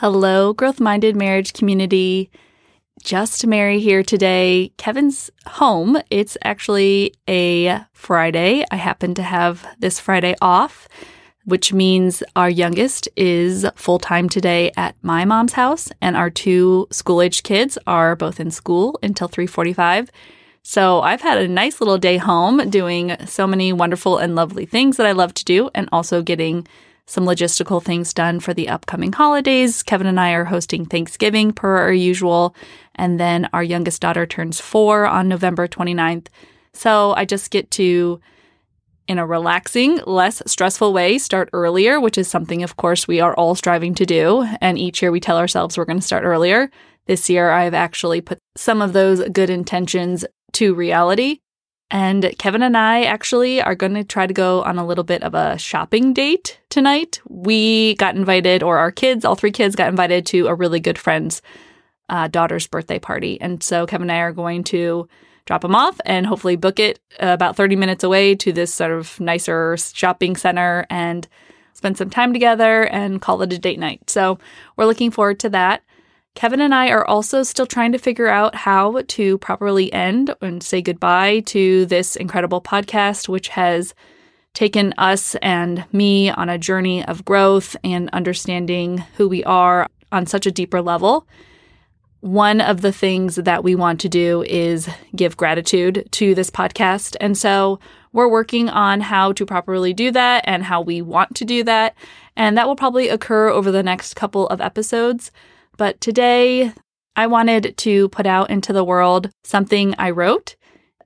Hello, growth minded marriage community. Just Mary here today. Kevin's home. It's actually a Friday. I happen to have this Friday off, which means our youngest is full time today at my mom's house, and our two school aged kids are both in school until 345. So I've had a nice little day home doing so many wonderful and lovely things that I love to do, and also getting some logistical things done for the upcoming holidays. Kevin and I are hosting Thanksgiving per our usual. And then our youngest daughter turns four on November 29th. So I just get to, in a relaxing, less stressful way, start earlier, which is something, of course, we are all striving to do. And each year we tell ourselves we're going to start earlier. This year I've actually put some of those good intentions to reality. And Kevin and I actually are going to try to go on a little bit of a shopping date tonight. We got invited, or our kids, all three kids got invited to a really good friend's uh, daughter's birthday party. And so Kevin and I are going to drop them off and hopefully book it about 30 minutes away to this sort of nicer shopping center and spend some time together and call it a date night. So we're looking forward to that. Kevin and I are also still trying to figure out how to properly end and say goodbye to this incredible podcast, which has taken us and me on a journey of growth and understanding who we are on such a deeper level. One of the things that we want to do is give gratitude to this podcast. And so we're working on how to properly do that and how we want to do that. And that will probably occur over the next couple of episodes. But today, I wanted to put out into the world something I wrote.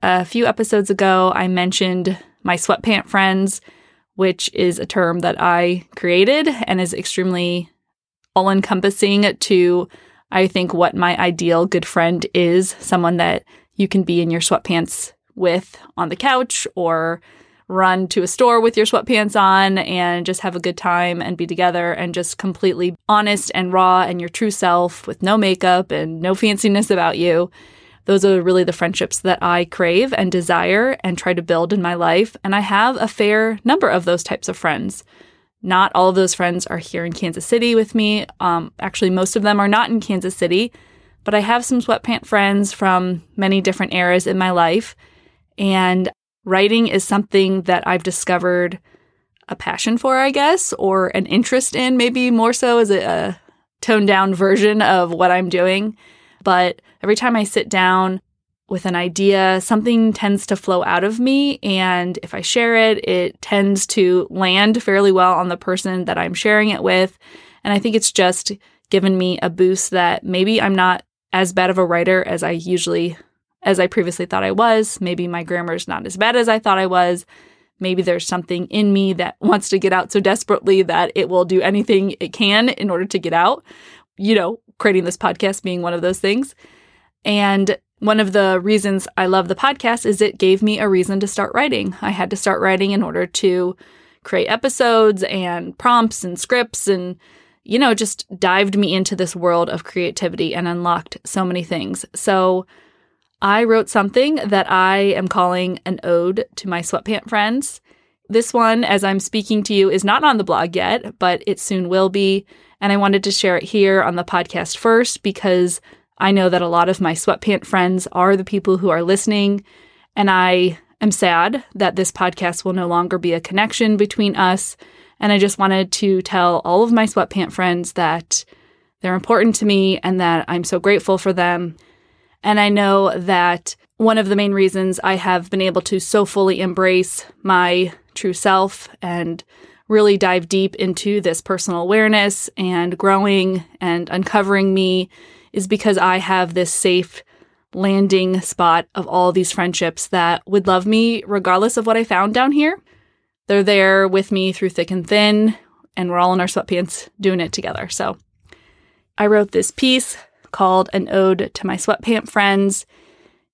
A few episodes ago, I mentioned my sweatpant friends, which is a term that I created and is extremely all encompassing to, I think, what my ideal good friend is someone that you can be in your sweatpants with on the couch or run to a store with your sweatpants on and just have a good time and be together and just completely honest and raw and your true self with no makeup and no fanciness about you. Those are really the friendships that I crave and desire and try to build in my life. And I have a fair number of those types of friends. Not all of those friends are here in Kansas City with me. Um, actually, most of them are not in Kansas City, but I have some sweatpant friends from many different eras in my life. And writing is something that I've discovered a passion for, I guess, or an interest in, maybe more so as a, a toned down version of what I'm doing. But every time I sit down with an idea, something tends to flow out of me. And if I share it, it tends to land fairly well on the person that I'm sharing it with. And I think it's just given me a boost that maybe I'm not as bad of a writer as I usually as I previously thought I was. Maybe my grammar is not as bad as I thought I was. Maybe there's something in me that wants to get out so desperately that it will do anything it can in order to get out. You know, creating this podcast being one of those things. And one of the reasons I love the podcast is it gave me a reason to start writing. I had to start writing in order to create episodes and prompts and scripts and you know just dived me into this world of creativity and unlocked so many things. So I wrote something that I am calling an ode to my sweatpant friends. This one, as I'm speaking to you, is not on the blog yet, but it soon will be. And I wanted to share it here on the podcast first because I know that a lot of my sweatpant friends are the people who are listening. And I am sad that this podcast will no longer be a connection between us. And I just wanted to tell all of my sweatpant friends that they're important to me and that I'm so grateful for them and I know that one of the main reasons I have been able to so fully embrace my true self and really dive deep into this personal awareness and growing and uncovering me is because I have this safe landing spot of all these friendships that would love me regardless of what I found down here. They're there with me through thick and thin, and we're all in our sweatpants doing it together. So I wrote this piece called An Ode to My Sweatpant Friends.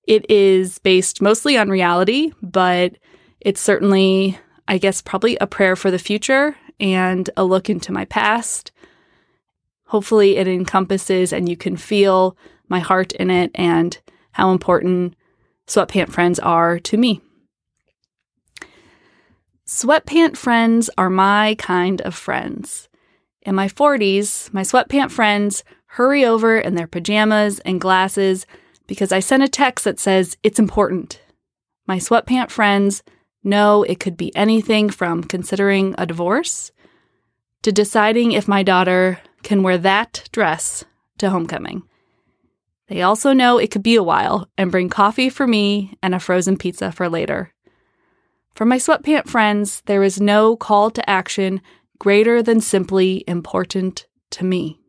It is based mostly on reality, but it's certainly, I guess, probably a prayer for the future and a look into my past. Hopefully, it encompasses and you can feel my heart in it and how important sweatpant friends are to me. Sweatpant friends are my kind of friends. In my 40s, my sweatpant friends hurry over in their pajamas and glasses because I sent a text that says it's important. My sweatpant friends know it could be anything from considering a divorce to deciding if my daughter can wear that dress to homecoming. They also know it could be a while and bring coffee for me and a frozen pizza for later. For my sweatpant friends, there is no call to action greater than simply important to me.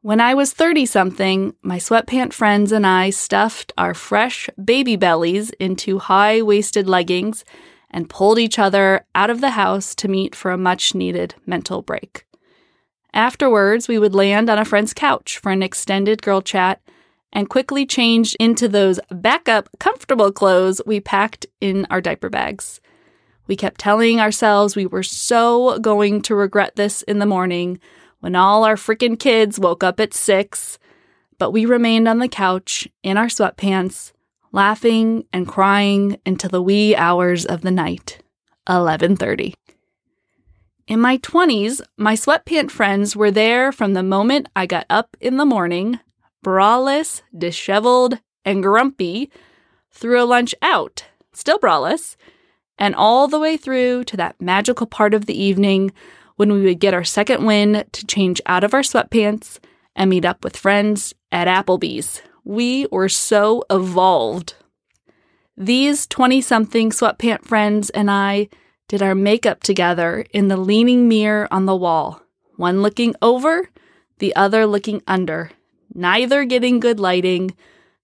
When I was 30 something, my sweatpant friends and I stuffed our fresh baby bellies into high waisted leggings and pulled each other out of the house to meet for a much needed mental break. Afterwards, we would land on a friend's couch for an extended girl chat and quickly change into those backup comfortable clothes we packed in our diaper bags. We kept telling ourselves we were so going to regret this in the morning when all our freaking kids woke up at six, but we remained on the couch in our sweatpants, laughing and crying until the wee hours of the night, 11:30. In my 20s, my sweatpant friends were there from the moment I got up in the morning, braless, disheveled, and grumpy, through a lunch out, still braless, and all the way through to that magical part of the evening when we would get our second win to change out of our sweatpants and meet up with friends at Applebee's. We were so evolved. These 20 something sweatpant friends and I did our makeup together in the leaning mirror on the wall, one looking over, the other looking under, neither getting good lighting,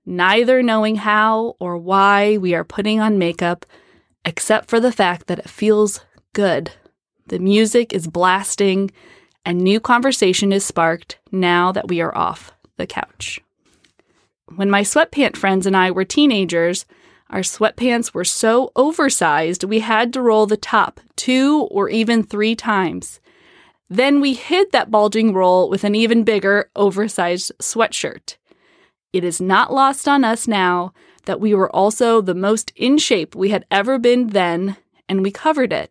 neither knowing how or why we are putting on makeup, except for the fact that it feels good. The music is blasting, and new conversation is sparked now that we are off the couch. When my sweatpant friends and I were teenagers, our sweatpants were so oversized we had to roll the top two or even three times. Then we hid that bulging roll with an even bigger, oversized sweatshirt. It is not lost on us now that we were also the most in shape we had ever been then, and we covered it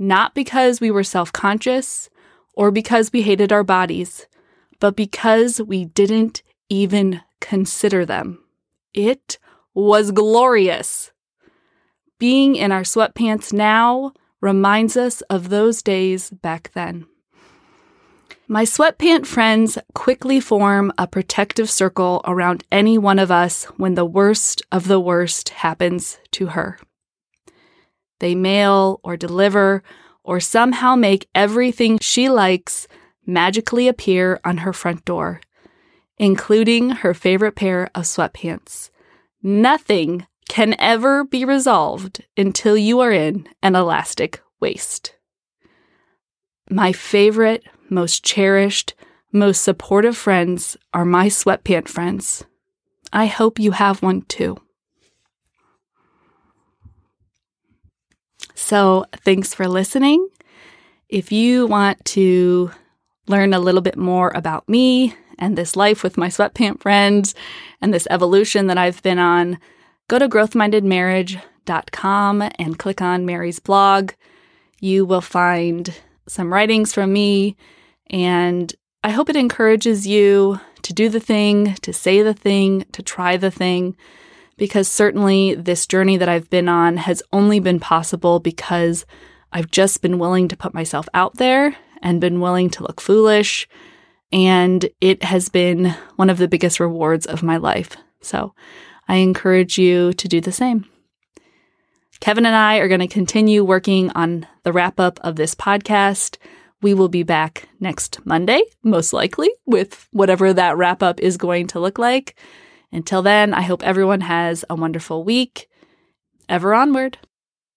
not because we were self conscious or because we hated our bodies, but because we didn't even consider them. It was glorious. Being in our sweatpants now reminds us of those days back then. My sweatpant friends quickly form a protective circle around any one of us when the worst of the worst happens to her. They mail or deliver or somehow make everything she likes magically appear on her front door, including her favorite pair of sweatpants. Nothing can ever be resolved until you are in an elastic waist. My favorite, most cherished, most supportive friends are my sweatpant friends. I hope you have one too. So, thanks for listening. If you want to learn a little bit more about me and this life with my sweatpant friends and this evolution that I've been on, go to growthmindedmarriage.com and click on Mary's blog. You will find some writings from me, and I hope it encourages you to do the thing, to say the thing, to try the thing because certainly this journey that I've been on has only been possible because I've just been willing to put myself out there and been willing to look foolish. And it has been one of the biggest rewards of my life. So I encourage you to do the same. Kevin and I are going to continue working on the wrap up of this podcast. We will be back next Monday, most likely, with whatever that wrap up is going to look like. Until then, I hope everyone has a wonderful week. Ever onward.